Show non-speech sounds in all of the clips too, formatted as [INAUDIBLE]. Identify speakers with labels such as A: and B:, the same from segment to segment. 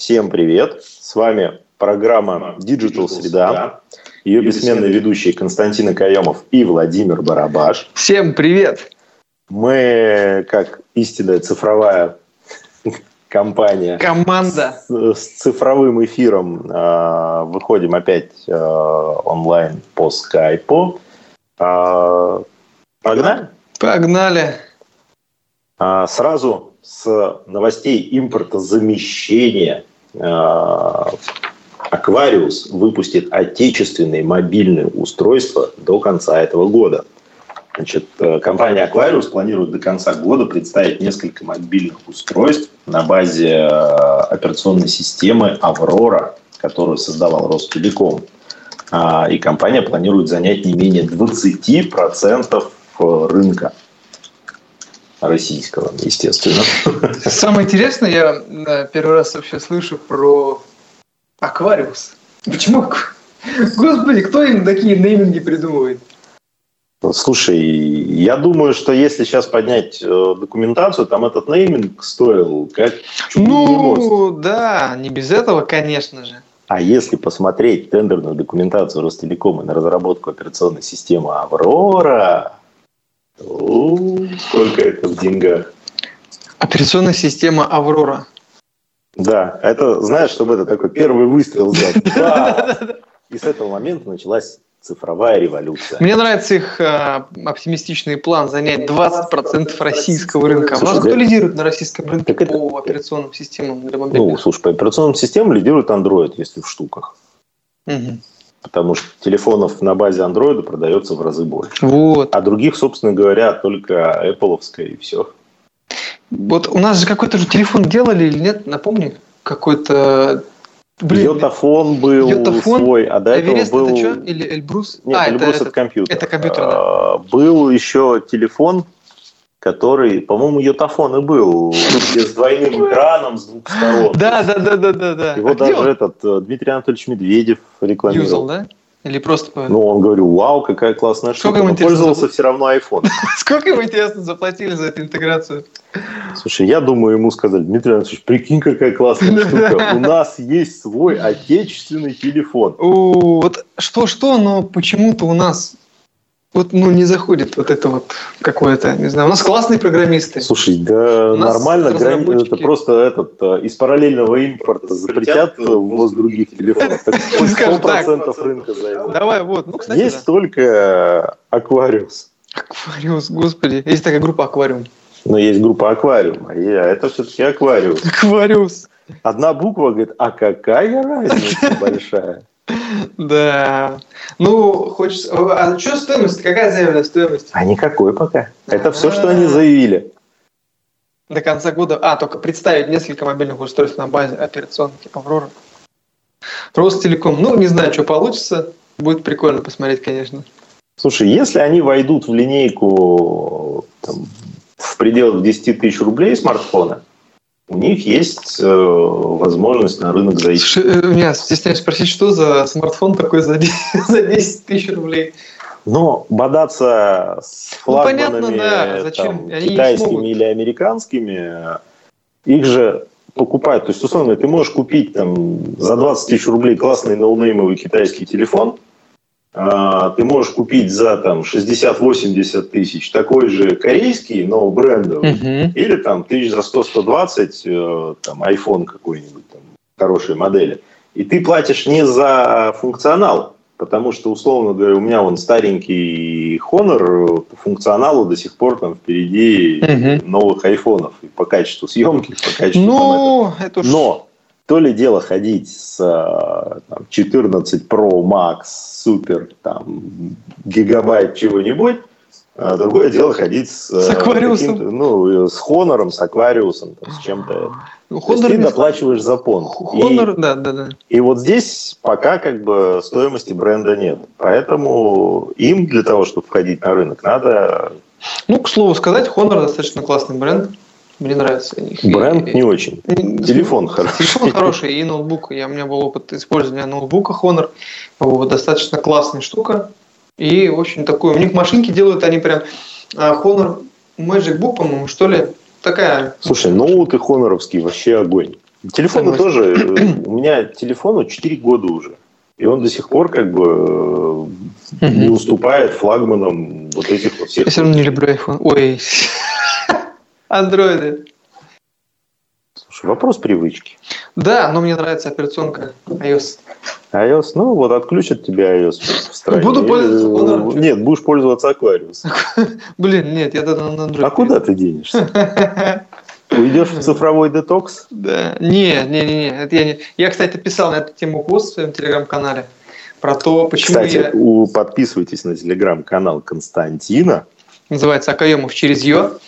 A: Всем привет! С вами программа Digital Среда. Ее бессменные ведущие Константин Акаемов и Владимир Барабаш.
B: Всем привет!
A: Мы, как истинная цифровая [LAUGHS] компания,
B: команда
A: с, с цифровым эфиром э, выходим опять э, онлайн по скайпу. Э, погнали?
B: Погнали!
A: А, сразу с новостей импортозамещения Аквариус выпустит отечественные мобильные устройства до конца этого года. Значит, э, компания Aquarius планирует до конца года представить несколько мобильных устройств на базе э, операционной системы Aurora, которую создавал Ростелеком. А, и компания планирует занять не менее 20% рынка российского, естественно.
B: Самое интересное, я первый раз вообще слышу про Аквариус. Почему? Господи, кто им такие нейминги придумывает?
A: Слушай, я думаю, что если сейчас поднять э, документацию, там этот нейминг стоил как
B: Ну, да, не без этого, конечно же.
A: А если посмотреть тендерную документацию Ростелекома на разработку операционной системы «Аврора», сколько это в деньгах?
B: Операционная система «Аврора».
A: Да, это, знаешь, чтобы это такой первый выстрел сделать. [LAUGHS] И с этого момента началась цифровая революция.
B: Мне нравится их э, оптимистичный план занять 20% российского рынка. Слушай, У нас кто лидирует на российском рынке по это... операционным системам
A: для мобильных? Ну, слушай, по операционным системам лидирует Android, если в штуках. Угу. Потому что телефонов на базе Android продается в разы больше.
B: Вот.
A: А других, собственно говоря, только Apple и все.
B: Вот у нас же какой-то же телефон делали или нет, напомни, какой-то
A: Блин, Йотафон был Йотафон, свой, а до этого
B: Эверест
A: был...
B: это что? Или Эльбрус?
A: Нет, а, Эльбрус это, это, это компьютер.
B: Это компьютер, да.
A: А, был еще телефон, который, по-моему, Йотафон и был, с двойным экраном с двух сторон.
B: Да, да, да, да, да. да.
A: Его а даже этот э, Дмитрий Анатольевич Медведев рекламировал.
B: Юзал, да? Или просто...
A: Ну, он говорил, вау, какая классная Сколько штука. Но пользовался все равно iPhone. [LAUGHS]
B: Сколько ему, интересно, заплатили за эту интеграцию?
A: Слушай, я думаю, ему сказали, Дмитрий Анатольевич, прикинь, какая классная [LAUGHS] штука. У нас есть свой отечественный телефон.
B: Вот что-что, но почему-то у нас вот ну не заходит вот это вот какое-то, не знаю. У нас классные программисты.
A: Слушай, да нормально, грани... это просто этот э, из параллельного импорта запретят ввоз других телефонов. [LAUGHS] Сто процентов рынка займут.
B: Давай, вот. Ну,
A: кстати, Есть да. только Аквариус.
B: Аквариус, господи. Есть такая группа Аквариум.
A: Но есть группа Аквариум, а это все-таки Аквариус.
B: Аквариус.
A: Одна буква говорит, а какая разница [LAUGHS] большая?
B: Да. Ну, хочется... А что стоимость? Какая заявленная стоимость?
A: А никакой пока. Это все, что они заявили.
B: До конца года... А, только представить несколько мобильных устройств на базе операционки Аврора. Ростелеком. Ну, не знаю, что получится. Будет прикольно посмотреть, конечно.
A: Слушай, если они войдут в линейку там, в пределах 10 тысяч рублей смартфона, у них есть э, возможность на рынок зайти.
B: Э, меня стесняюсь спросить, что за смартфон такой за 10, [LAUGHS] за 10 тысяч рублей?
A: Но бодаться с флагманами ну, понятно, да. Зачем? Там, китайскими или американскими, их же покупают. То есть, условно, ты можешь купить там, за 20 тысяч рублей классный ноунеймовый китайский телефон – ты можешь купить за там 60-80 тысяч такой же корейский, но брендовый, uh-huh. или там тысяч за 100-120 э, там iPhone какой-нибудь там, хорошей модели. И ты платишь не за функционал, потому что, условно говоря, у меня вон старенький Honor по функционалу до сих пор там впереди uh-huh. новых айфонов и по качеству съемки, по качеству
B: ну,
A: это Но то ли дело ходить с там, 14 Pro Max супер там гигабайт чего-нибудь, а другое дело ходить с,
B: с аквариусом.
A: Ну, с Хонором, с аквариусом, там, с чем-то. Ну, есть ты доплачиваешь за пон.
B: Хонор, да, да, да.
A: И вот здесь пока как бы стоимости бренда нет. Поэтому им для того, чтобы входить на рынок, надо...
B: Ну, к слову сказать, Honor достаточно классный бренд. Мне нравится их.
A: Бренд и, не очень. И, телефон [LAUGHS] хороший.
B: Телефон хороший и ноутбук. Я, у меня был опыт использования ноутбука Honor. Вот, достаточно классная штука. И очень такой. У них машинки делают они прям а, Honor Magic Book, по-моему, что ли. Такая.
A: Слушай, ноуты хоноровские вообще огонь. Телефоны тоже. Э, [CLEARS THROAT] у меня телефону 4 года уже. И он до сих пор как бы не уступает флагманам вот этих вот всех.
B: Я все равно не люблю iPhone. Ой, андроиды.
A: Слушай, вопрос привычки.
B: Да, но мне нравится операционка iOS.
A: iOS, ну вот отключат тебя iOS в стране.
B: Буду пользоваться.
A: Нет, будешь пользоваться Aquarius. [LAUGHS]
B: Блин, нет, я тогда на Android.
A: А куда ты денешься? [LAUGHS] Уйдешь в цифровой детокс?
B: Да. Не, не, не, не. Это я, не. я, кстати, писал на эту тему пост в своем телеграм-канале про то, почему
A: Кстати,
B: я...
A: у, подписывайтесь на телеграм-канал Константина.
B: Называется Акаемов через Ё.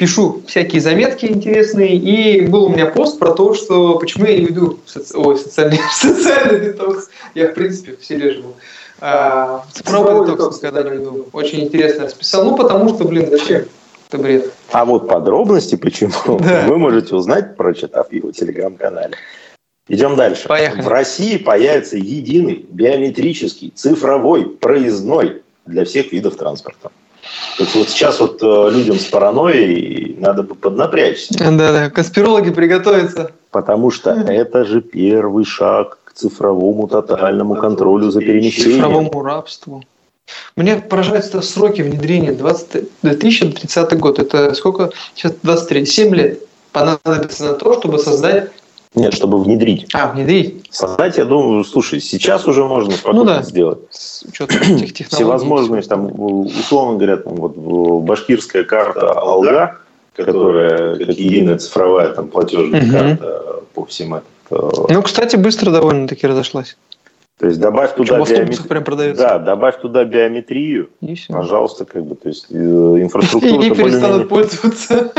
B: Пишу всякие заметки интересные, и был у меня пост про то, что почему я не веду соци... Ой, социальный, [LAUGHS] социальный детокс. Я, в принципе, в селе живу. А, цифровой детокс когда не веду. Очень интересно расписал. Ну, потому что, блин, зачем? Это бред.
A: А вот подробности почему да. вы можете узнать, прочитав его телеграм-канале. Идем дальше.
B: Поехали.
A: В России появится единый биометрический цифровой проездной для всех видов транспорта. То есть вот сейчас вот э, людям с паранойей надо бы поднапрячься.
B: Да-да, конспирологи приготовятся.
A: Потому что это же первый шаг к цифровому тотальному контролю за перемещением.
B: Цифровому рабству. Меня поражают сроки внедрения. 20, 2030 год. Это сколько? Сейчас 23. 7 лет понадобится на то, чтобы создать
A: нет, чтобы внедрить.
B: А, внедрить.
A: Создать, я думаю, слушай, сейчас уже можно спокойно ну, да. сделать. С учетом этих технологий. Всевозможные, там, условно говоря, там, вот, башкирская карта Алга, которая как единая цифровая там, платежная угу. карта по всем этим.
B: Ну, кстати, быстро довольно-таки разошлась.
A: То есть добавь туда биометрию. прям продается. Да, добавь туда биометрию, и все. пожалуйста, как бы, то есть э, инфраструктура. [LAUGHS]
B: И перестанут пользоваться.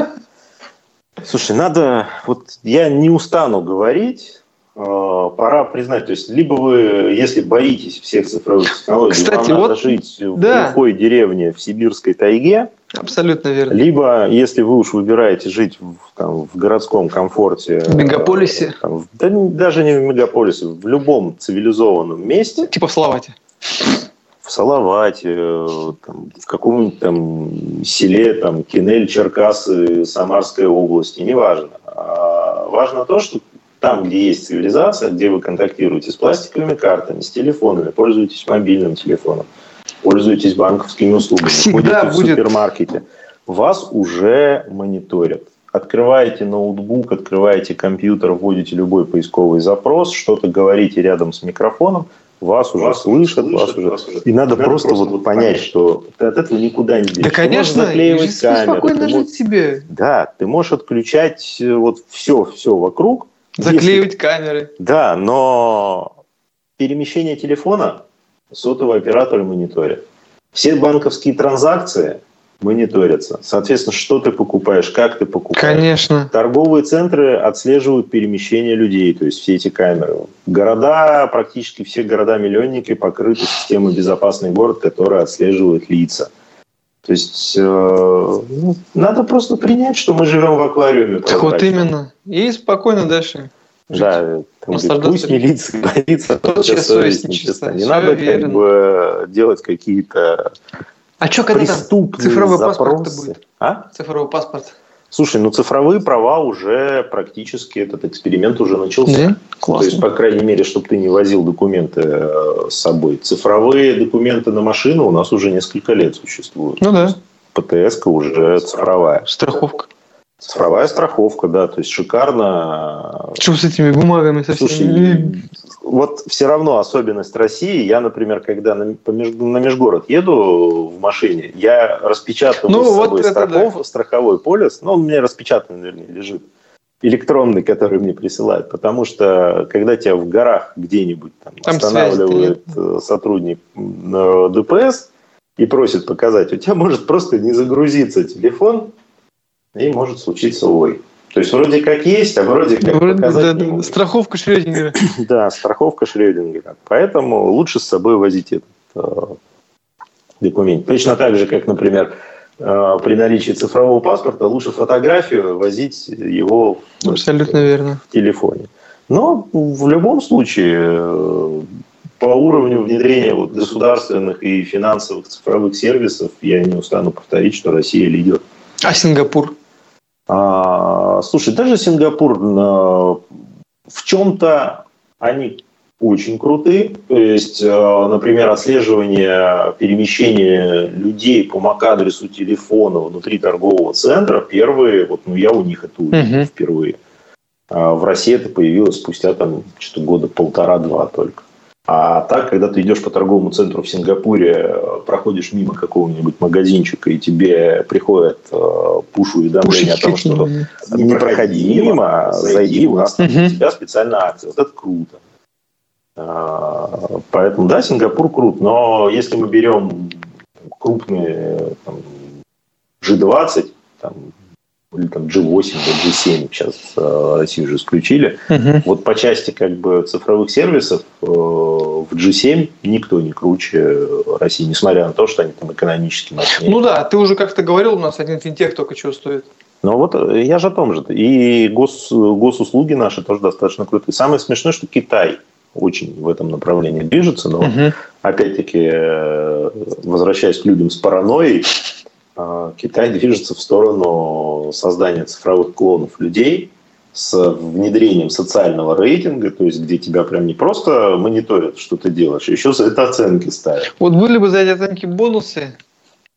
A: Слушай, надо, вот я не устану говорить, э, пора признать, то есть либо вы, если боитесь всех цифровых технологий, Кстати, вам вот, надо жить да. в глухой деревне в сибирской тайге,
B: Абсолютно верно.
A: Либо, если вы уж выбираете жить в, там, в городском комфорте...
B: В мегаполисе?
A: Там, да, даже не в мегаполисе, в любом цивилизованном месте.
B: Типа в Салавате.
A: В Салавате, там, в каком-нибудь там селе, там, Кинель, Черкасы, Самарской области, неважно. А важно то, что там, где есть цивилизация, где вы контактируете с пластиковыми картами, с телефонами, пользуетесь мобильным телефоном, пользуетесь банковскими услугами,
B: Всегда
A: ходите будет... в супермаркете, вас уже мониторят. Открываете ноутбук, открываете компьютер, вводите любой поисковый запрос, что-то говорите рядом с микрофоном, вас, уже слышат, слышат, вас уже... Вас уже... И надо, надо просто, просто вот понять, что ты от этого никуда не денешься.
B: Да, конечно,
A: заклеивать камеры.
B: спокойно жить можешь... себе.
A: Да, ты можешь отключать э, вот все, все вокруг.
B: Заклеивать если... камеры.
A: Да, но перемещение телефона сотовые операторы мониторят. Все банковские транзакции мониторятся. Соответственно, что ты покупаешь, как ты покупаешь.
B: Конечно.
A: Торговые центры отслеживают перемещение людей, то есть все эти камеры. Города, практически все города-миллионники покрыты системой «Безопасный город», которая отслеживает лица. То есть э, ну, надо просто принять, что мы живем в аквариуме.
B: Так вот именно. И спокойно дальше.
A: Да, там, пусть милиция говорится,
B: совесть, совесть нечиста.
A: Не надо верно. как бы делать какие-то
B: а что, когда там цифровой паспорт будет?
A: А?
B: Цифровой паспорт.
A: Слушай, ну цифровые права уже практически этот эксперимент уже начался. Да?
B: Классно.
A: То есть, по крайней мере, чтобы ты не возил документы э, с собой. Цифровые документы на машину у нас уже несколько лет существуют.
B: Ну да.
A: ПТС уже цифровая.
B: Страховка.
A: Цифровая страховка, да, то есть шикарно.
B: Что с этими бумагами
A: совсем? Слушай, вот все равно особенность России. Я, например, когда на, на межгород еду в машине, я распечатываю ну, с собой вот страхов, да. страховой полис, но он у меня распечатанный, вернее, лежит электронный, который мне присылают, потому что когда тебя в горах где-нибудь там, там останавливает э, сотрудник э, ДПС и просит показать, у тебя может просто не загрузиться телефон, и может случиться ой. То есть вроде как есть, а вроде как вроде, показать
B: да, да, Страховка Шрёдингера. [COUGHS]
A: да, страховка Шрёдингера. Поэтому лучше с собой возить этот э, документ. Точно так же, как, например, э, при наличии цифрового паспорта лучше фотографию возить его
B: Абсолютно в, верно.
A: в телефоне. Но в любом случае э, по уровню внедрения вот государственных и финансовых цифровых сервисов я не устану повторить, что Россия лидер.
B: А Сингапур?
A: А, слушай, даже Сингапур в чем-то они очень крутые. То есть, э, например, отслеживание перемещения людей по MAC-адресу телефона внутри торгового центра. Первые, вот ну, я у них это увидел uh-huh. впервые. А в России это появилось спустя там что-то года полтора-два только. А так, когда ты идешь по торговому центру в Сингапуре, проходишь мимо какого-нибудь магазинчика, и тебе приходят э, пуш-уведомления о том, что не проходи мимо, зайди, у нас там для тебя специальная акция. Вот это круто. А, поэтому, да, Сингапур крут, но если мы берем крупные там, G20, там, или там G8, или G7 сейчас э, Россию уже исключили. Угу. Вот по части как бы цифровых сервисов э, в G7 никто не круче России, несмотря на то, что они там экономически
B: мощнее. Ну да, ты уже как-то говорил, у нас один финтех только чего стоит.
A: Ну вот э, я же о том же. И гос, госуслуги наши тоже достаточно крутые. Самое смешное, что Китай очень в этом направлении движется, но угу. опять-таки, возвращаясь к людям с паранойей, Китай движется в сторону создания цифровых клонов людей с внедрением социального рейтинга, то есть где тебя прям не просто мониторят, что ты делаешь, а еще за это оценки ставят.
B: Вот были бы за эти оценки бонусы,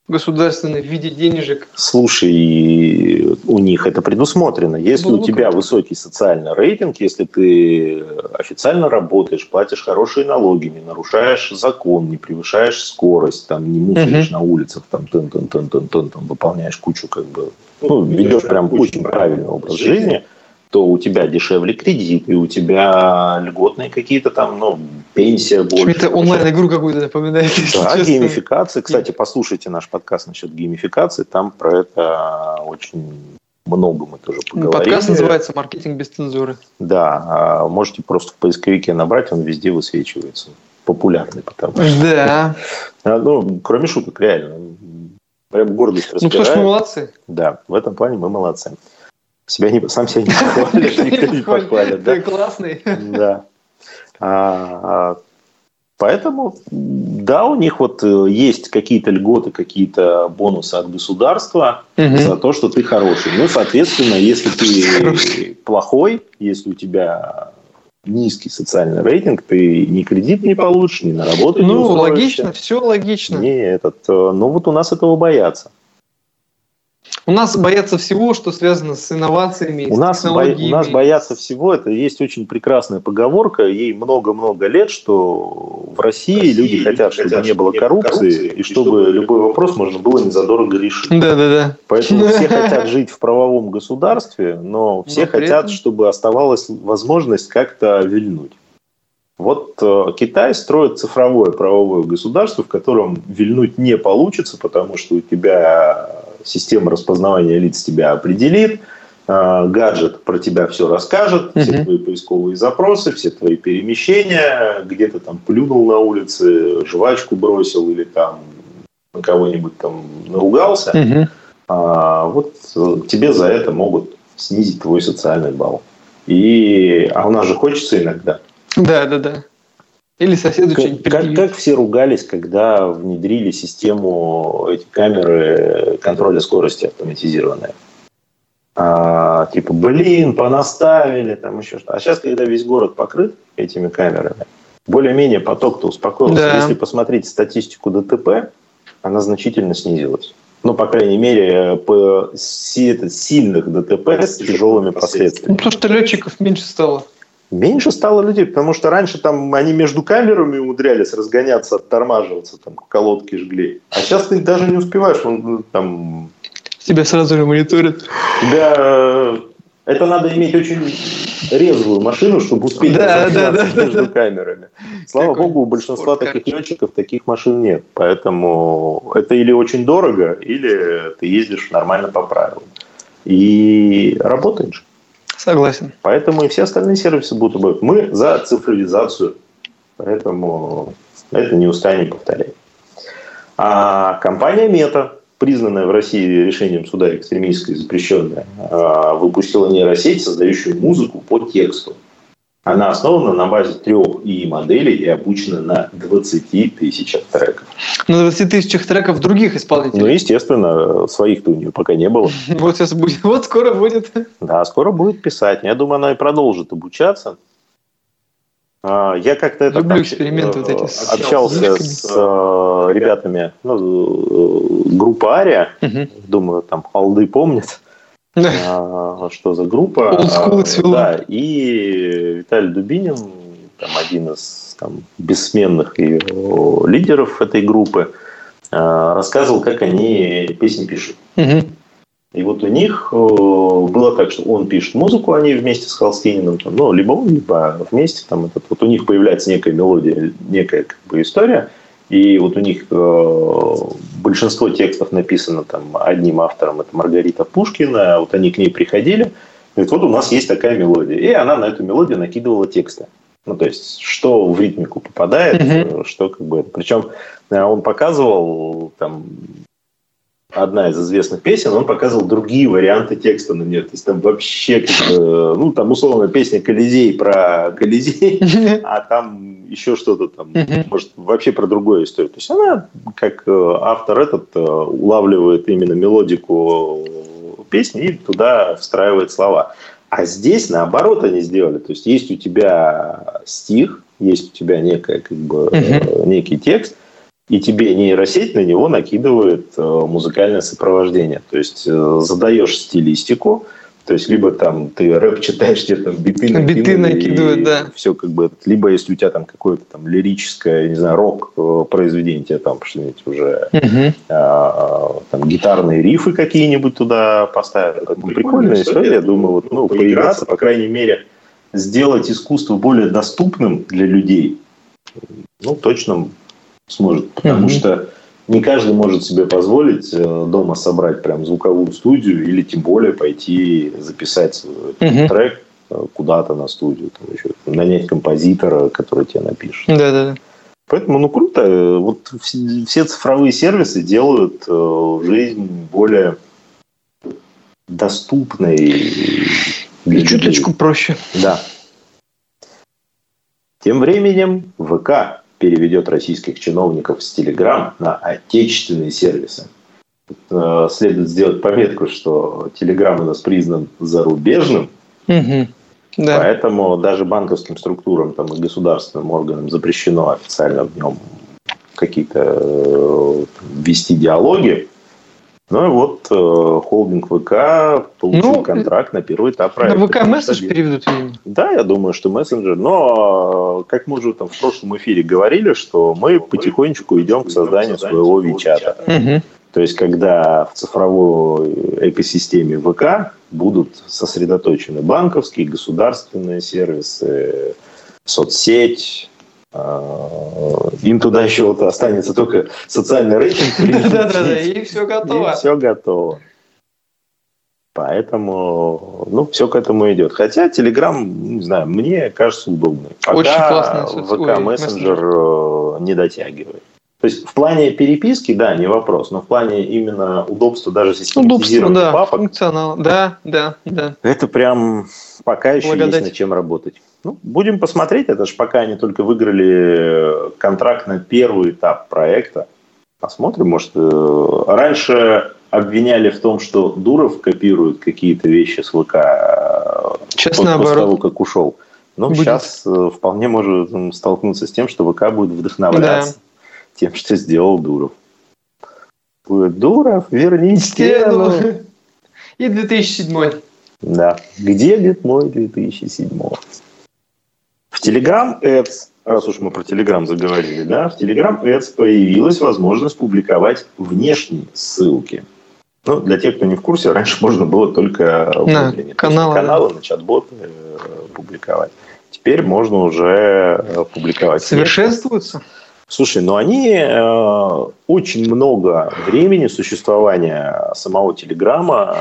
B: государственные в виде денежек?
A: Слушай, у них это предусмотрено. Если Было у тебя круто. высокий социальный рейтинг, если ты официально работаешь, платишь хорошие налоги, не нарушаешь закон, не превышаешь скорость, там, не мусоришь угу. на улицах, там, тын -тын -тын -тын -тын, там, выполняешь кучу, как бы, ну, ведешь прям очень правильный образ жизни – то у тебя дешевле кредит, и у тебя льготные какие-то там, ну, пенсия больше.
B: Это онлайн-игру какую-то напоминает.
A: Да, геймификация. Кстати, послушайте наш подкаст насчет геймификации, там про это очень много мы тоже
B: поговорили. Подкаст называется «Маркетинг без цензуры».
A: Да, а можете просто в поисковике набрать, он везде высвечивается. Популярный, потому
B: что... Да. [LAUGHS]
A: А, ну, кроме шуток, реально. Прям гордость
B: распирает. Ну, потому что мы молодцы.
A: Да, в этом плане мы молодцы. Себя не, сам себя не похвалишь, никто не [LAUGHS] похвалит.
B: Ты классный.
A: Да. Поэтому, да, у них вот э, есть какие-то льготы, какие-то бонусы от государства угу. за то, что ты хороший. Ну, соответственно, если ты плохой, если у тебя низкий социальный рейтинг, ты ни кредит не получишь, ни на работу
B: ну, не Ну, логично, все логично.
A: Не этот, э, ну вот у нас этого боятся.
B: У нас боятся всего, что связано с инновациями,
A: у с нас технологиями. Бо... У нас боятся всего. Это есть очень прекрасная поговорка, ей много-много лет, что в России, России люди хотят, чтобы хотят, не было коррупции, коррупции и, чтобы, чтобы любой вопрос можно было незадорого решить.
B: Да, да, да.
A: Поэтому [LAUGHS] все хотят жить в правовом государстве, но все хотят, чтобы оставалась возможность как-то вильнуть. Вот э, Китай строит цифровое правовое государство, в котором вильнуть не получится, потому что у тебя система распознавания лиц тебя определит, э, гаджет про тебя все расскажет, uh-huh. все твои поисковые запросы, все твои перемещения, где то там плюнул на улице, жвачку бросил или там на кого-нибудь там наругался, uh-huh. а, вот э, тебе за это могут снизить твой социальный балл. И, а у нас же хочется иногда –
B: да, да, да. Или соседу
A: как, как, как все ругались, когда внедрили систему эти камеры контроля скорости автоматизированные. А, типа, блин, понаставили, там еще что. А сейчас, когда весь город покрыт этими камерами, более-менее поток-то успокоился. Да. Если посмотреть статистику ДТП, она значительно снизилась. Ну, по крайней мере, по сильных ДТП с тяжелыми последствиями. Ну,
B: потому что летчиков меньше стало.
A: Меньше стало людей, потому что раньше там они между камерами умудрялись разгоняться, оттормаживаться, там колодки жгли. А сейчас ты даже не успеваешь, он ну, там...
B: Тебя сразу же мониторят.
A: Тебя... Э, это надо иметь очень резвую машину, чтобы успеть да, да, да, между да, камерами. Слава Какой богу, у большинства таких летчиков таких машин нет. Поэтому это или очень дорого, или ты ездишь нормально по правилам. И работаешь.
B: Согласен.
A: Поэтому и все остальные сервисы будут работать. Мы за цифровизацию. Поэтому это не устанем повторять. А компания Мета, признанная в России решением суда экстремистской запрещенная, выпустила нейросеть, создающую музыку по тексту. Она основана на базе трех и моделей и обучена на 20 тысячах треков.
B: На 20 тысячах треков других исполнителей?
A: Ну, естественно, своих-то у нее пока не было. [LAUGHS]
B: Вот сейчас будет, вот скоро будет.
A: Да, скоро будет писать. Я думаю, она и продолжит обучаться. А, я как-то это
B: Люблю эксперименты вот эти
A: с общался с э, ребятами, ну, э, группа Ария, угу. думаю, там Алды помнят, а, что за группа.
B: А,
A: да, и Виталий Дубинин, там, один из там, бессменных ее лидеров этой группы, рассказывал, как они песни пишут. Угу. И вот у них было так, что он пишет музыку, они вместе с Холстининым, там, ну, либо он, либо вместе, там, этот, вот у них появляется некая мелодия, некая как бы история, и вот у них э, большинство текстов написано там одним автором, это Маргарита Пушкина, вот они к ней приходили, говорит, вот у нас есть такая мелодия, и она на эту мелодию накидывала тексты. Ну, то есть, что в ритмику попадает, mm-hmm. что как бы... Причем э, он показывал там одна из известных песен, он показывал другие варианты текста на нее. То есть там вообще, бы, ну, там условно песня Колизей про Колизей, [LAUGHS] а там еще что-то там, может, вообще про другую историю. То есть она, как э, автор этот, э, улавливает именно мелодику песни и туда встраивает слова. А здесь наоборот они сделали. То есть есть у тебя стих, есть у тебя некая, как бы, некий текст, и тебе нейросеть на него накидывает э, музыкальное сопровождение. То есть э, задаешь стилистику, то есть либо там ты рэп читаешь, тебе там биты.
B: Биты накидывают, да.
A: Все как бы, либо если у тебя там какое-то там лирическое, не знаю, рок э, произведение, тебе там что-нибудь уже угу. а, там гитарные рифы какие-нибудь туда поставят. Это прикольная, прикольная история, я думаю, вот, ну, поиграться, по крайней мере, сделать искусство более доступным для людей, ну, точно сможет. Потому mm что не каждый может себе позволить э, дома собрать прям звуковую студию или тем более пойти записать mm трек э, куда-то на студию, там еще нанять композитора, который тебе напишет.
B: Да, да, да.
A: Поэтому, ну, круто. Вот все цифровые сервисы делают э, жизнь более доступной.
B: Для чуточку проще.
A: Да. Тем временем ВК переведет российских чиновников с Telegram на отечественные сервисы. Э, следует сделать пометку, что Telegram у нас признан зарубежным, угу. да. поэтому даже банковским структурам там, и государственным органам запрещено официально в нем какие-то э, вести диалоги. Ну и вот э, холдинг ВК получил ну, контракт на первый этап проекта.
B: На ВК месседж переведут,
A: видимо. Да, я думаю, что мессенджер. Но, э, как мы уже там в прошлом эфире говорили, что мы потихонечку идем к созданию своего Вичата. Угу. То есть, когда в цифровой экосистеме ВК будут сосредоточены банковские, государственные сервисы, соцсеть, им туда еще вот останется только социальный рейтинг. [LAUGHS]
B: Да-да-да, и все готово.
A: И все готово. Поэтому, ну, все к этому идет. Хотя Telegram, не знаю, мне кажется удобный. Пока Очень классный ВК мессенджер э, не дотягивает. То есть в плане переписки, да, не вопрос, но в плане именно удобства даже систематизированных
B: Удобство, да, папок. Функционал, да, да, да.
A: Это прям пока еще Благодать. есть над чем работать. Ну, будем посмотреть, это же пока они только выиграли контракт на первый этап проекта. Посмотрим, может, э, раньше обвиняли в том, что Дуров копирует какие-то вещи с ВК
B: Сейчас после наоборот. того,
A: как ушел. Но будет. сейчас э, вполне может столкнуться с тем, что ВК будет вдохновляться да. Тем, что сделал Дуров. Дуров, верни стену.
B: И 2007.
A: Да. Где, говорит, мой 2007? В Telegram Ads, раз уж мы про Telegram заговорили, да, в Telegram Ads появилась возможность публиковать внешние ссылки. Ну, для тех, кто не в курсе, раньше можно было только
B: на каналы,
A: каналы на чат-боты э, публиковать. Теперь можно уже э, публиковать.
B: Совершенствуются?
A: Слушай, ну они э, очень много времени существования самого Телеграма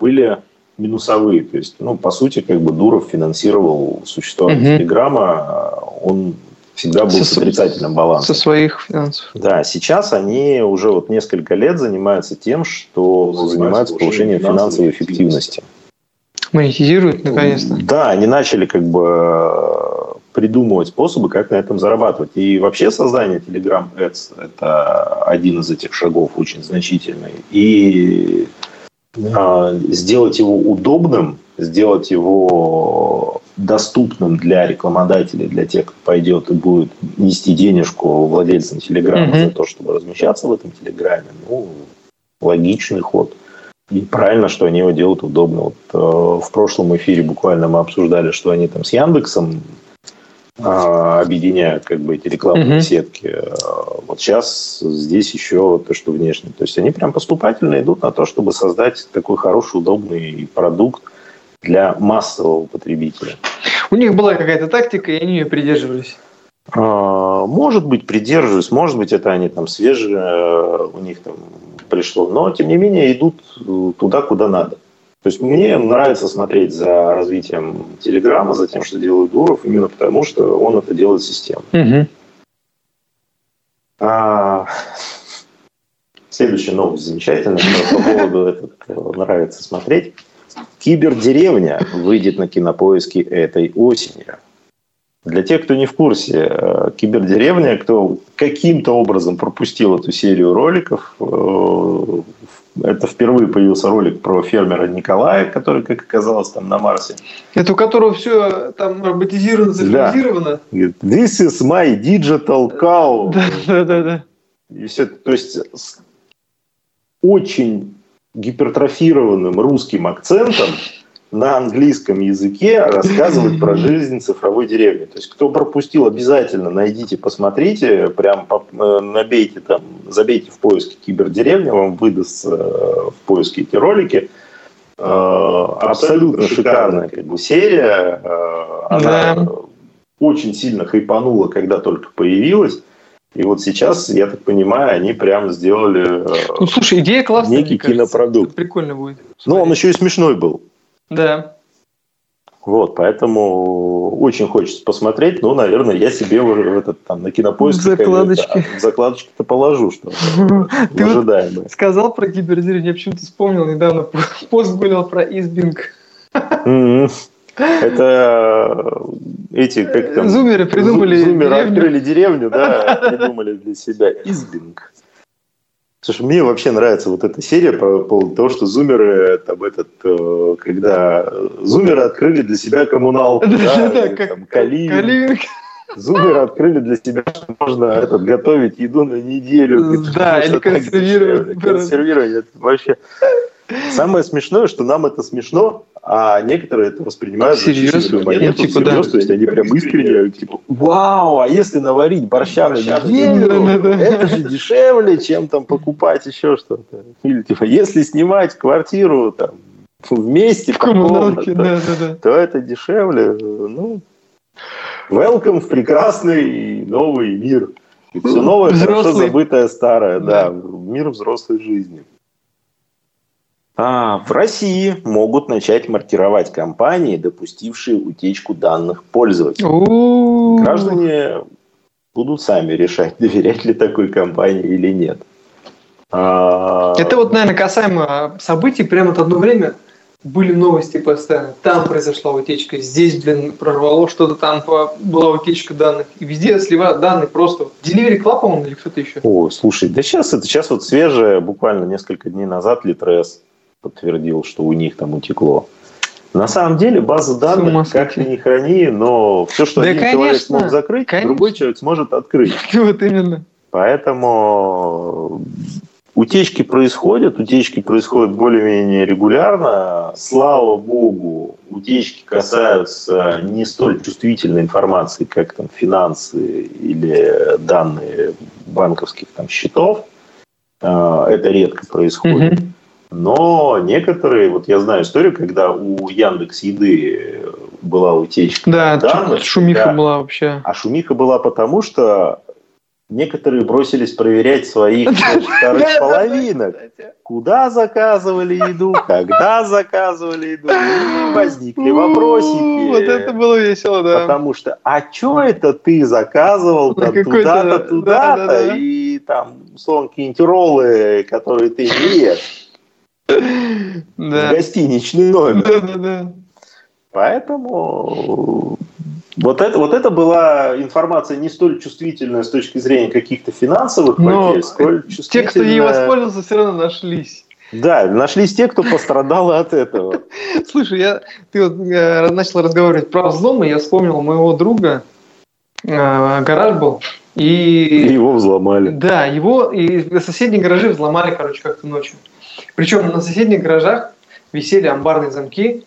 A: были минусовые. То есть, ну, по сути, как бы Дуров финансировал существование угу. Телеграма, он всегда был со, с отрицательным балансом.
B: Со своих финансов.
A: Да, сейчас они уже вот несколько лет занимаются тем, что занимаются повышением финансовой эффективности.
B: Монетизируют наконец-то.
A: Да, они начали как бы придумывать способы, как на этом зарабатывать. И вообще создание Telegram Ads – это один из этих шагов очень значительный. И а, сделать его удобным, сделать его доступным для рекламодателей, для тех, кто пойдет и будет нести денежку владельцам Телеграма mm-hmm. за то, чтобы размещаться в этом Телеграме, ну, логичный ход. И правильно, что они его делают удобно. Вот, э, в прошлом эфире буквально мы обсуждали, что они там с Яндексом объединяют как бы эти рекламные uh-huh. сетки. Вот сейчас здесь еще то, что внешне. То есть они прям поступательно идут на то, чтобы создать такой хороший, удобный продукт для массового потребителя.
B: У них была какая-то тактика, и они ее придерживались.
A: А, может быть, придерживаюсь, может быть, это они там свежие, э, у них там пришло, но тем не менее идут туда, куда надо. То есть мне нравится смотреть за развитием Телеграма, за тем, что делает Дуров, именно потому, что он это делает системно. Угу. А, следующая новость замечательная, по поводу этого нравится смотреть. Кибердеревня выйдет на кинопоиски этой осенью. Для тех, кто не в курсе, э, Кибердеревня, кто каким-то образом пропустил эту серию роликов, э, это впервые появился ролик про фермера Николая, который, как оказалось, там на Марсе.
B: Это у которого все там роботизировано, цифровизировано?
A: Да. This is my digital cow. [LAUGHS]
B: Да, да, да. да.
A: И все, то есть с очень гипертрофированным русским акцентом на английском языке рассказывать про [LAUGHS] жизнь цифровой деревни. То есть, кто пропустил, обязательно найдите, посмотрите, прям э, набейте там, забейте в поиске кибердеревня, вам выдаст э, в поиске эти ролики. Э, абсолютно шикарная как бы, серия. Она да. очень сильно хайпанула, когда только появилась. И вот сейчас, я так понимаю, они прям сделали
B: ну, слушай, идея классная,
A: некий кинопродукт.
B: Прикольно будет.
A: Ну, он еще и смешной был.
B: Да.
A: Вот, поэтому очень хочется посмотреть. Ну, наверное, я себе в этот там на кинопоиск
B: закладочки.
A: закладочки-то положу, что [LAUGHS]
B: Ты ожидаемое. сказал про кибердеревню, я почему-то вспомнил недавно [LAUGHS] пост гулял про Избинг.
A: Это эти, как там...
B: Зумеры придумали
A: Зумеры открыли деревню, да, [LAUGHS] придумали для себя Избинг. Слушай, мне вообще нравится вот эта серия по поводу того, что зумеры, там этот, э, когда зумеры открыли для себя коммуналку, [LAUGHS] да, там, каливинг. Зумеры открыли для себя, что можно этот, готовить еду на неделю.
B: Да, или консервировать.
A: Консервировать, это вообще... [LAUGHS] Самое смешное, что нам это смешно, а некоторые это воспринимают
B: серьезно? монету,
A: типа, да. то есть они прям искренне, типа, вау, а если наварить борща на неделю, это же дешевле, чем там покупать еще что-то. Или типа, если снимать квартиру там вместе в комнатке, да, да, да. то это дешевле. Ну, welcome в прекрасный новый мир. Все новое, Взрослый. хорошо забытое старое, да мир взрослой жизни. А, в России могут начать маркировать компании, допустившие утечку данных пользователей. Граждане будут сами решать, [LAUGHS] доверять ли такой компании или нет.
B: А... Это вот, наверное, касаемо событий. Прямо от одно время были новости постоянно. Там произошла утечка, здесь, блин, прорвало что-то, там была утечка данных. И везде сливают данные просто. Delivery Club, по-моему, или кто-то еще.
A: О, слушай, да сейчас это сейчас вот свежее, буквально несколько дней назад Литрес подтвердил, что у них там утекло. На самом деле база данных, как ты не храни, но все, что да, один конечно, человек смог закрыть, конечно. другой человек сможет открыть. [LAUGHS]
B: Вот именно.
A: Поэтому утечки происходят, утечки происходят более-менее регулярно. Слава богу, утечки касаются не столь чувствительной информации, как там финансы или данные банковских там счетов. А, это редко происходит. Угу. Но некоторые, вот я знаю историю, когда у Яндекс Еды была утечка
B: да, данных. шумиха да, была вообще.
A: А шумиха была потому, что некоторые бросились проверять своих [LAUGHS] вторых половинок. Куда заказывали еду, [LAUGHS] когда заказывали еду. И возникли вопросики.
B: Вот это было весело, да.
A: Потому что, а что это ты заказывал туда-то, туда-то, и там, условно, какие-нибудь роллы, которые ты не ешь В гостиничный номер. Да, да, да. Поэтому вот это, вот это была информация не столь чувствительная с точки зрения каких-то финансовых
B: Но потерь, сколь чувствительная... Те, кто ей воспользовался, все равно нашлись.
A: Да, нашлись те, кто пострадал от этого. [LAUGHS]
B: Слушай, я, ты вот э, начал разговаривать про взломы, я вспомнил моего друга, э, гараж был, и...
A: Его взломали.
B: Да, его и соседние гаражи взломали, короче, как-то ночью. Причем на соседних гаражах висели амбарные замки,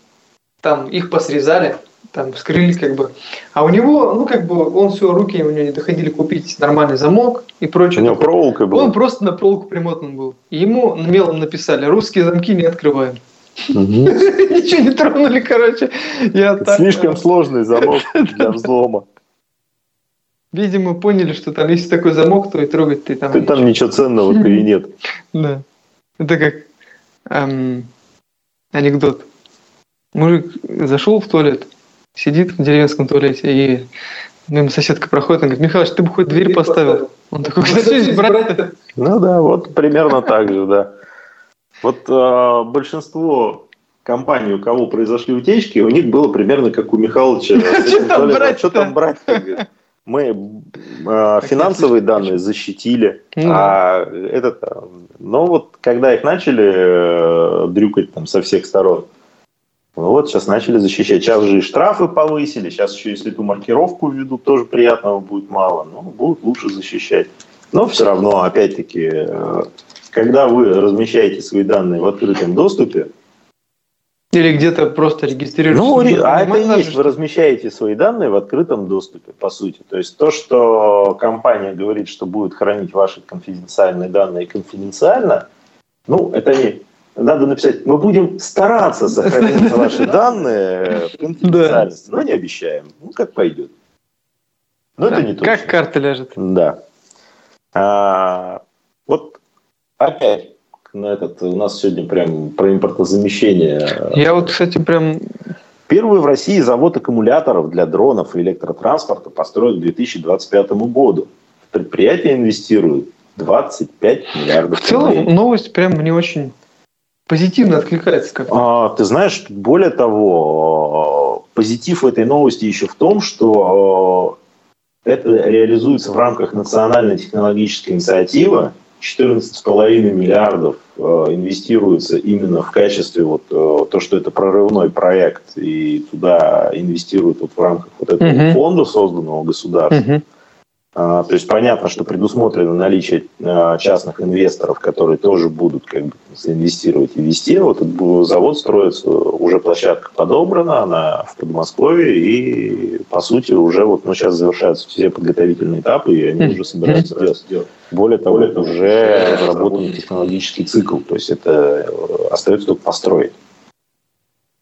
B: там их посрезали, там вскрылись как бы. А у него, ну как бы, он все, руки у него не доходили купить нормальный замок и прочее.
A: У него проволока была.
B: Он просто на проволоку примотан был. И ему мелом написали, русские замки не открываем. [LAUGHS] Ничего не тронули, короче.
A: Слишком сложный замок [LAUGHS] для взлома.
B: Видимо, поняли, что там, если такой замок, то и трогать ты там...
A: Ты там ничего ценного-то и [LAUGHS] нет.
B: Да. Это как анекдот. Мужик зашел в туалет, сидит в деревенском туалете, и мимо соседка проходит, он говорит, Михалыч, ты бы хоть дверь поставил. Он такой, что здесь
A: брать Ну да, вот примерно так же, да. Вот э, большинство компаний, у кого произошли утечки, у них было примерно как у Михалыча. [LAUGHS] Что там брать? Мы э, финансовые данные защитили, ну а этот, но вот когда их начали э, дрюкать там со всех сторон, ну вот, сейчас начали защищать. Сейчас же и штрафы повысили, сейчас еще если эту маркировку введут, тоже приятного будет мало, но будут лучше защищать. Но все равно, опять-таки, э, когда вы размещаете свои данные в открытом доступе,
B: или где-то просто регистрируете. Ну,
A: а это и есть, вы размещаете свои данные в открытом доступе, по сути. То есть то, что компания говорит, что будет хранить ваши конфиденциальные данные конфиденциально, ну, это не надо написать, мы будем стараться сохранить ваши данные в конфиденциальности, но не обещаем. Ну, как пойдет.
B: Но это не точно. Как карта ляжет.
A: Да. А, вот опять на этот, у нас сегодня прям про импортозамещение.
B: Я вот, кстати, прям...
A: Первый в России завод аккумуляторов для дронов и электротранспорта построен к 2025 году. Предприятие инвестирует 25 миллиардов
B: В целом, рублей. новость прям мне очень позитивно откликается как
A: а, Ты знаешь, более того, позитив этой новости еще в том, что э, это реализуется в рамках национальной технологической инициативы. 14,5 миллиардов э, инвестируется именно в качестве вот э, то, что это прорывной проект, и туда инвестируют вот в рамках вот этого uh-huh. фонда, созданного государством. Uh-huh. А, то есть понятно, что предусмотрено наличие а, частных инвесторов, которые тоже будут как бы, инвестировать и вести. Вот этот завод строится, уже площадка подобрана, она в Подмосковье, и по сути уже вот ну, сейчас завершаются все подготовительные этапы, и они уже собираются делать. Более того, это уже разработан технологический цикл, то есть это э, остается только построить.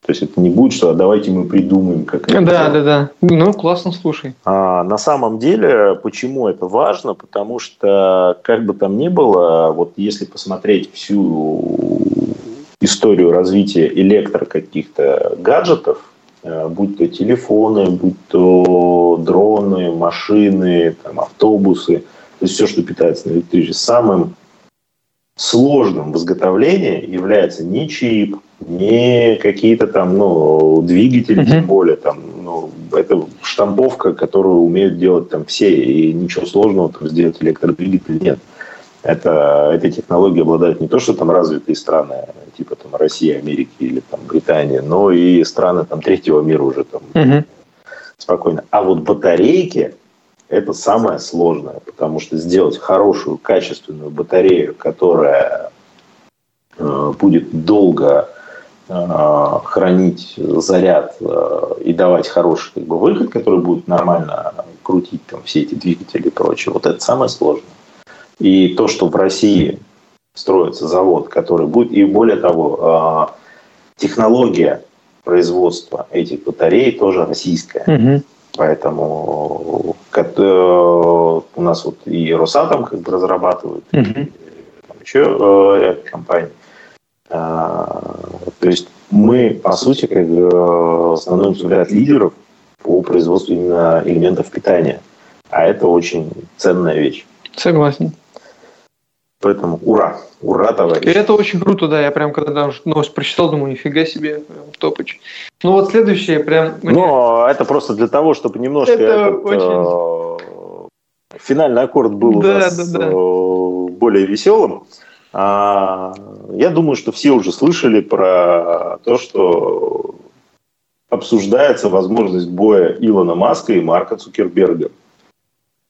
A: То есть это не будет, что «А давайте мы придумаем, как
B: это Да, да, да. Ну, классно, слушай.
A: А, на самом деле, почему это важно? Потому что, как бы там ни было, вот если посмотреть всю историю развития электро каких-то гаджетов, э, будь то телефоны, будь то дроны, машины, там, автобусы, то есть все, что питается на электричестве, самым сложным в изготовлении является не чип, не какие-то там, ну, двигатели, uh-huh. тем более, там, ну, это штамповка, которую умеют делать там все, и ничего сложного там сделать электродвигатель нет. Это, этой технологией обладают не то, что там развитые страны, типа там Россия, Америки или там Британия, но и страны там третьего мира уже там uh-huh. спокойно. А вот батарейки это самое сложное, потому что сделать хорошую, качественную батарею, которая э, будет долго хранить заряд э, и давать хороший как бы, выход, который будет нормально крутить там, все эти двигатели и прочее, вот это самое сложное. И то, что в России строится завод, который будет, и более того, э, технология производства этих батарей тоже российская. Угу. Поэтому у нас вот и Росатом как бы разрабатывает, угу. и еще компании. А, то есть мы, по сути, как становимся в ряд лидеров по производству именно элементов питания. А это очень ценная вещь.
B: Согласен.
A: Поэтому ура, ура, товарищ.
B: И это очень круто, да. Я прям когда новость прочитал, думаю, нифига себе, прям топыч. Ну вот следующее прям...
A: Но это просто для того, чтобы немножко это этот, очень... э, финальный аккорд был да, у нас да, да. Э, более веселым. А, я думаю, что все уже слышали про то, что обсуждается возможность боя Илона Маска и Марка Цукерберга.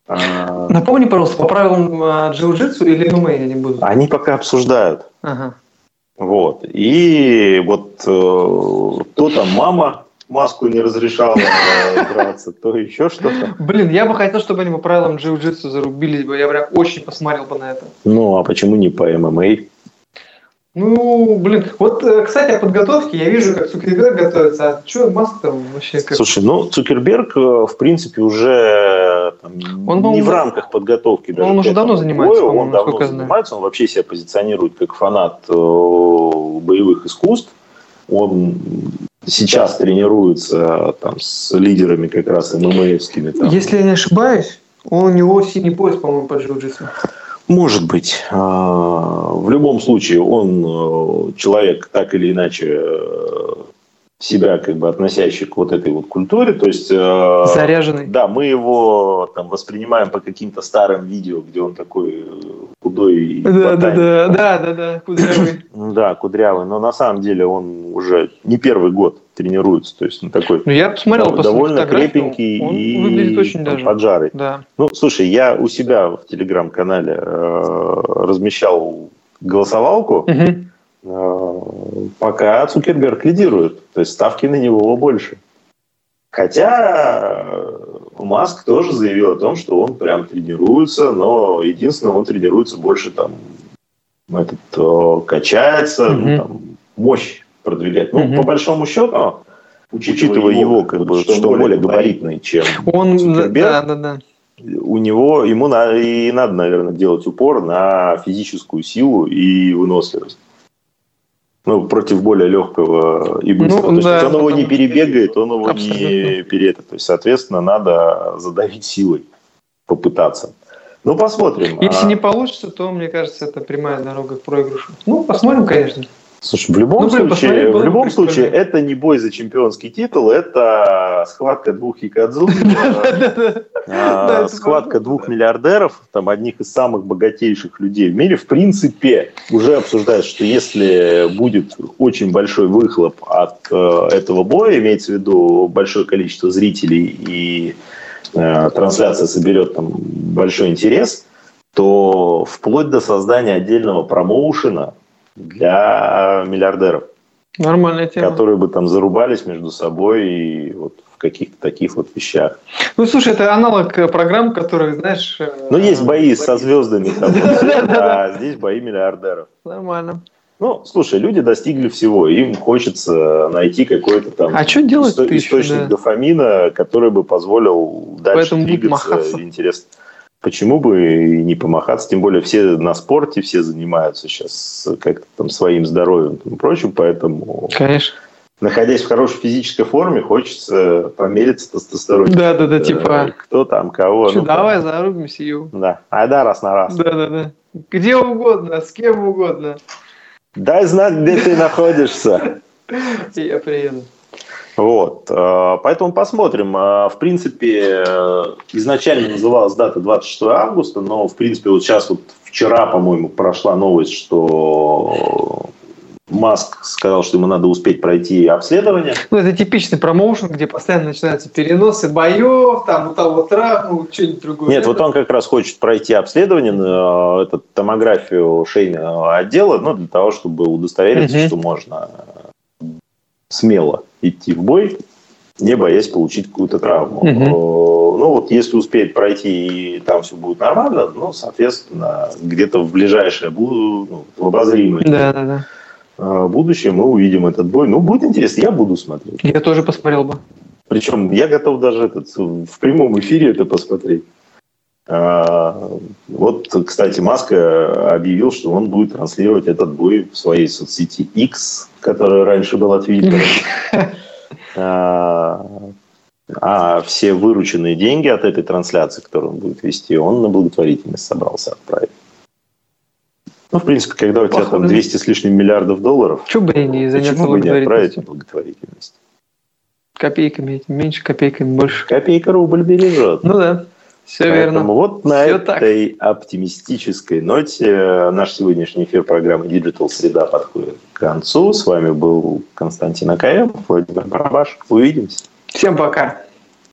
B: А, Напомни, пожалуйста, по правилам а, джиу-джитсу или ММА я не буду?
A: Они пока обсуждают. Ага. Вот. И вот э, то там мама маску не разрешала драться, то еще что-то.
B: Блин, я бы хотел, чтобы они по правилам джиу-джитсу зарубились бы. Я прям очень посмотрел бы на это.
A: Ну, а почему не по ММА?
B: Ну, блин, вот, э, кстати, о подготовке я вижу, как Цукерберг готовится, а что Маск там вообще как...
A: Слушай, ну, Цукерберг, э, в принципе, уже там, он, не в рамках подготовки
B: даже. Он уже давно занимается,
A: боя, Он давно занимается, он вообще себя позиционирует как фанат э, боевых искусств. Он сейчас тренируется там с лидерами как раз ММАевскими. Там.
B: Если я не ошибаюсь, он, у него синий пояс, по-моему, по джиу-джитсу.
A: Может быть. А, в любом случае, он э, человек так или иначе э, себя как бы относящий к вот этой вот культуре, то есть... Э,
B: Заряженный.
A: Да, мы его там воспринимаем по каким-то старым видео, где он такой худой.
B: Да, да, да, да, да, да, кудрявый. [CLEARS THROAT]
A: Да, кудрявый, но на самом деле он уже не первый год тренируется, то есть он такой
B: ну, я посмотрел,
A: довольно крепенький он и
B: выглядит очень даже.
A: поджарый.
B: Да.
A: Ну, слушай, я у себя в телеграм-канале э, размещал голосовалку, угу Э, пока Цукерберг лидирует. То есть ставки на него больше. Хотя Маск тоже заявил о том, что он прям тренируется, но единственное, он тренируется больше там этот, э, качается, mm-hmm. ну, там, мощь продвигать. Ну, mm-hmm. по большому счету, учитывая, учитывая его, как бы, что, что более габаритный, чем
B: он, Цукерберг, да, да, да.
A: у него, ему на, и надо, наверное, делать упор на физическую силу и выносливость ну, против более легкого и быстрого. Ну, то да, есть он его не перебегает, он его абсолютно. не перед. То есть, соответственно, надо задавить силой, попытаться. Ну, посмотрим.
B: Если а... не получится, то, мне кажется, это прямая дорога к проигрышу. Ну, посмотрим, конечно.
A: Слушай, в любом ну, случае, в любом случае, это не бой за чемпионский титул, это схватка двух якадзу, [LAUGHS] а, схватка двух миллиардеров, там одних из самых богатейших людей в мире. В принципе, уже обсуждают, что если будет очень большой выхлоп от э, этого боя, имеется в виду большое количество зрителей и э, трансляция соберет там большой интерес, то вплоть до создания отдельного промоушена для миллиардеров.
B: Нормальная тема.
A: Которые бы там зарубались между собой и вот в каких-то таких вот вещах.
B: Ну, слушай, это аналог программ, которые, знаешь...
A: Ну, есть бои со звездами, [LAUGHS] а здесь бои миллиардеров.
B: Нормально.
A: Ну, слушай, люди достигли всего, им хочется найти какой-то там
B: а что делать исто-
A: источник да? дофамина, который бы позволил дальше Поэтому двигаться. Интересно почему бы и не помахаться, тем более все на спорте, все занимаются сейчас как-то там своим здоровьем и прочим, поэтому...
B: Конечно.
A: Находясь в хорошей физической форме, хочется помериться тестостероном.
B: Да, да, да, типа.
A: Кто там, кого.
B: Что, ну, давай там. зарубимся, ю.
A: Да. А да, раз на раз.
B: Да, да, да. Где угодно, с кем угодно.
A: Дай знать, где ты находишься. [LAUGHS]
B: Я приеду.
A: Вот. Э, поэтому посмотрим. Э, в принципе, э, изначально называлась дата 26 августа, но, в принципе, вот сейчас вот вчера, по-моему, прошла новость, что Маск сказал, что ему надо успеть пройти обследование.
B: Ну, это типичный промоушен, где постоянно начинаются переносы боев, там у того трахнул, что-нибудь другое.
A: Нет, вот он как раз хочет пройти обследование, эту томографию шейного отдела, ну, для того, чтобы удостовериться, угу. что можно смело идти в бой, не боясь получить какую-то травму. Угу. Ну вот если успеет пройти и там все будет нормально, ну, соответственно, где-то в ближайшее, ну, в обозримое
B: да, да, да.
A: Э, будущее мы увидим этот бой. Ну, будет интересно, я буду смотреть.
B: Я тоже посмотрел бы.
A: Причем я готов даже этот, в прямом эфире это посмотреть. А, вот, кстати, Маска объявил, что он будет транслировать этот бой в своей соцсети X, которая раньше была Твиттером. [LAUGHS] А, а все вырученные деньги от этой трансляции, которую он будет вести, он на благотворительность собрался отправить. Ну, в принципе, когда у тебя там 200 с лишним миллиардов долларов,
B: Чего бы не заняться
A: почему бы не отправить на благотворительность?
B: Копейками, меньше копейками, больше.
A: Копейка рубль бережет.
B: Ну да. Все Поэтому верно.
A: вот на Все этой так. оптимистической ноте наш сегодняшний эфир программы Digital Среда подходит к концу. С вами был Константин Акаев, Владимир Барабаш. Увидимся.
B: Всем пока.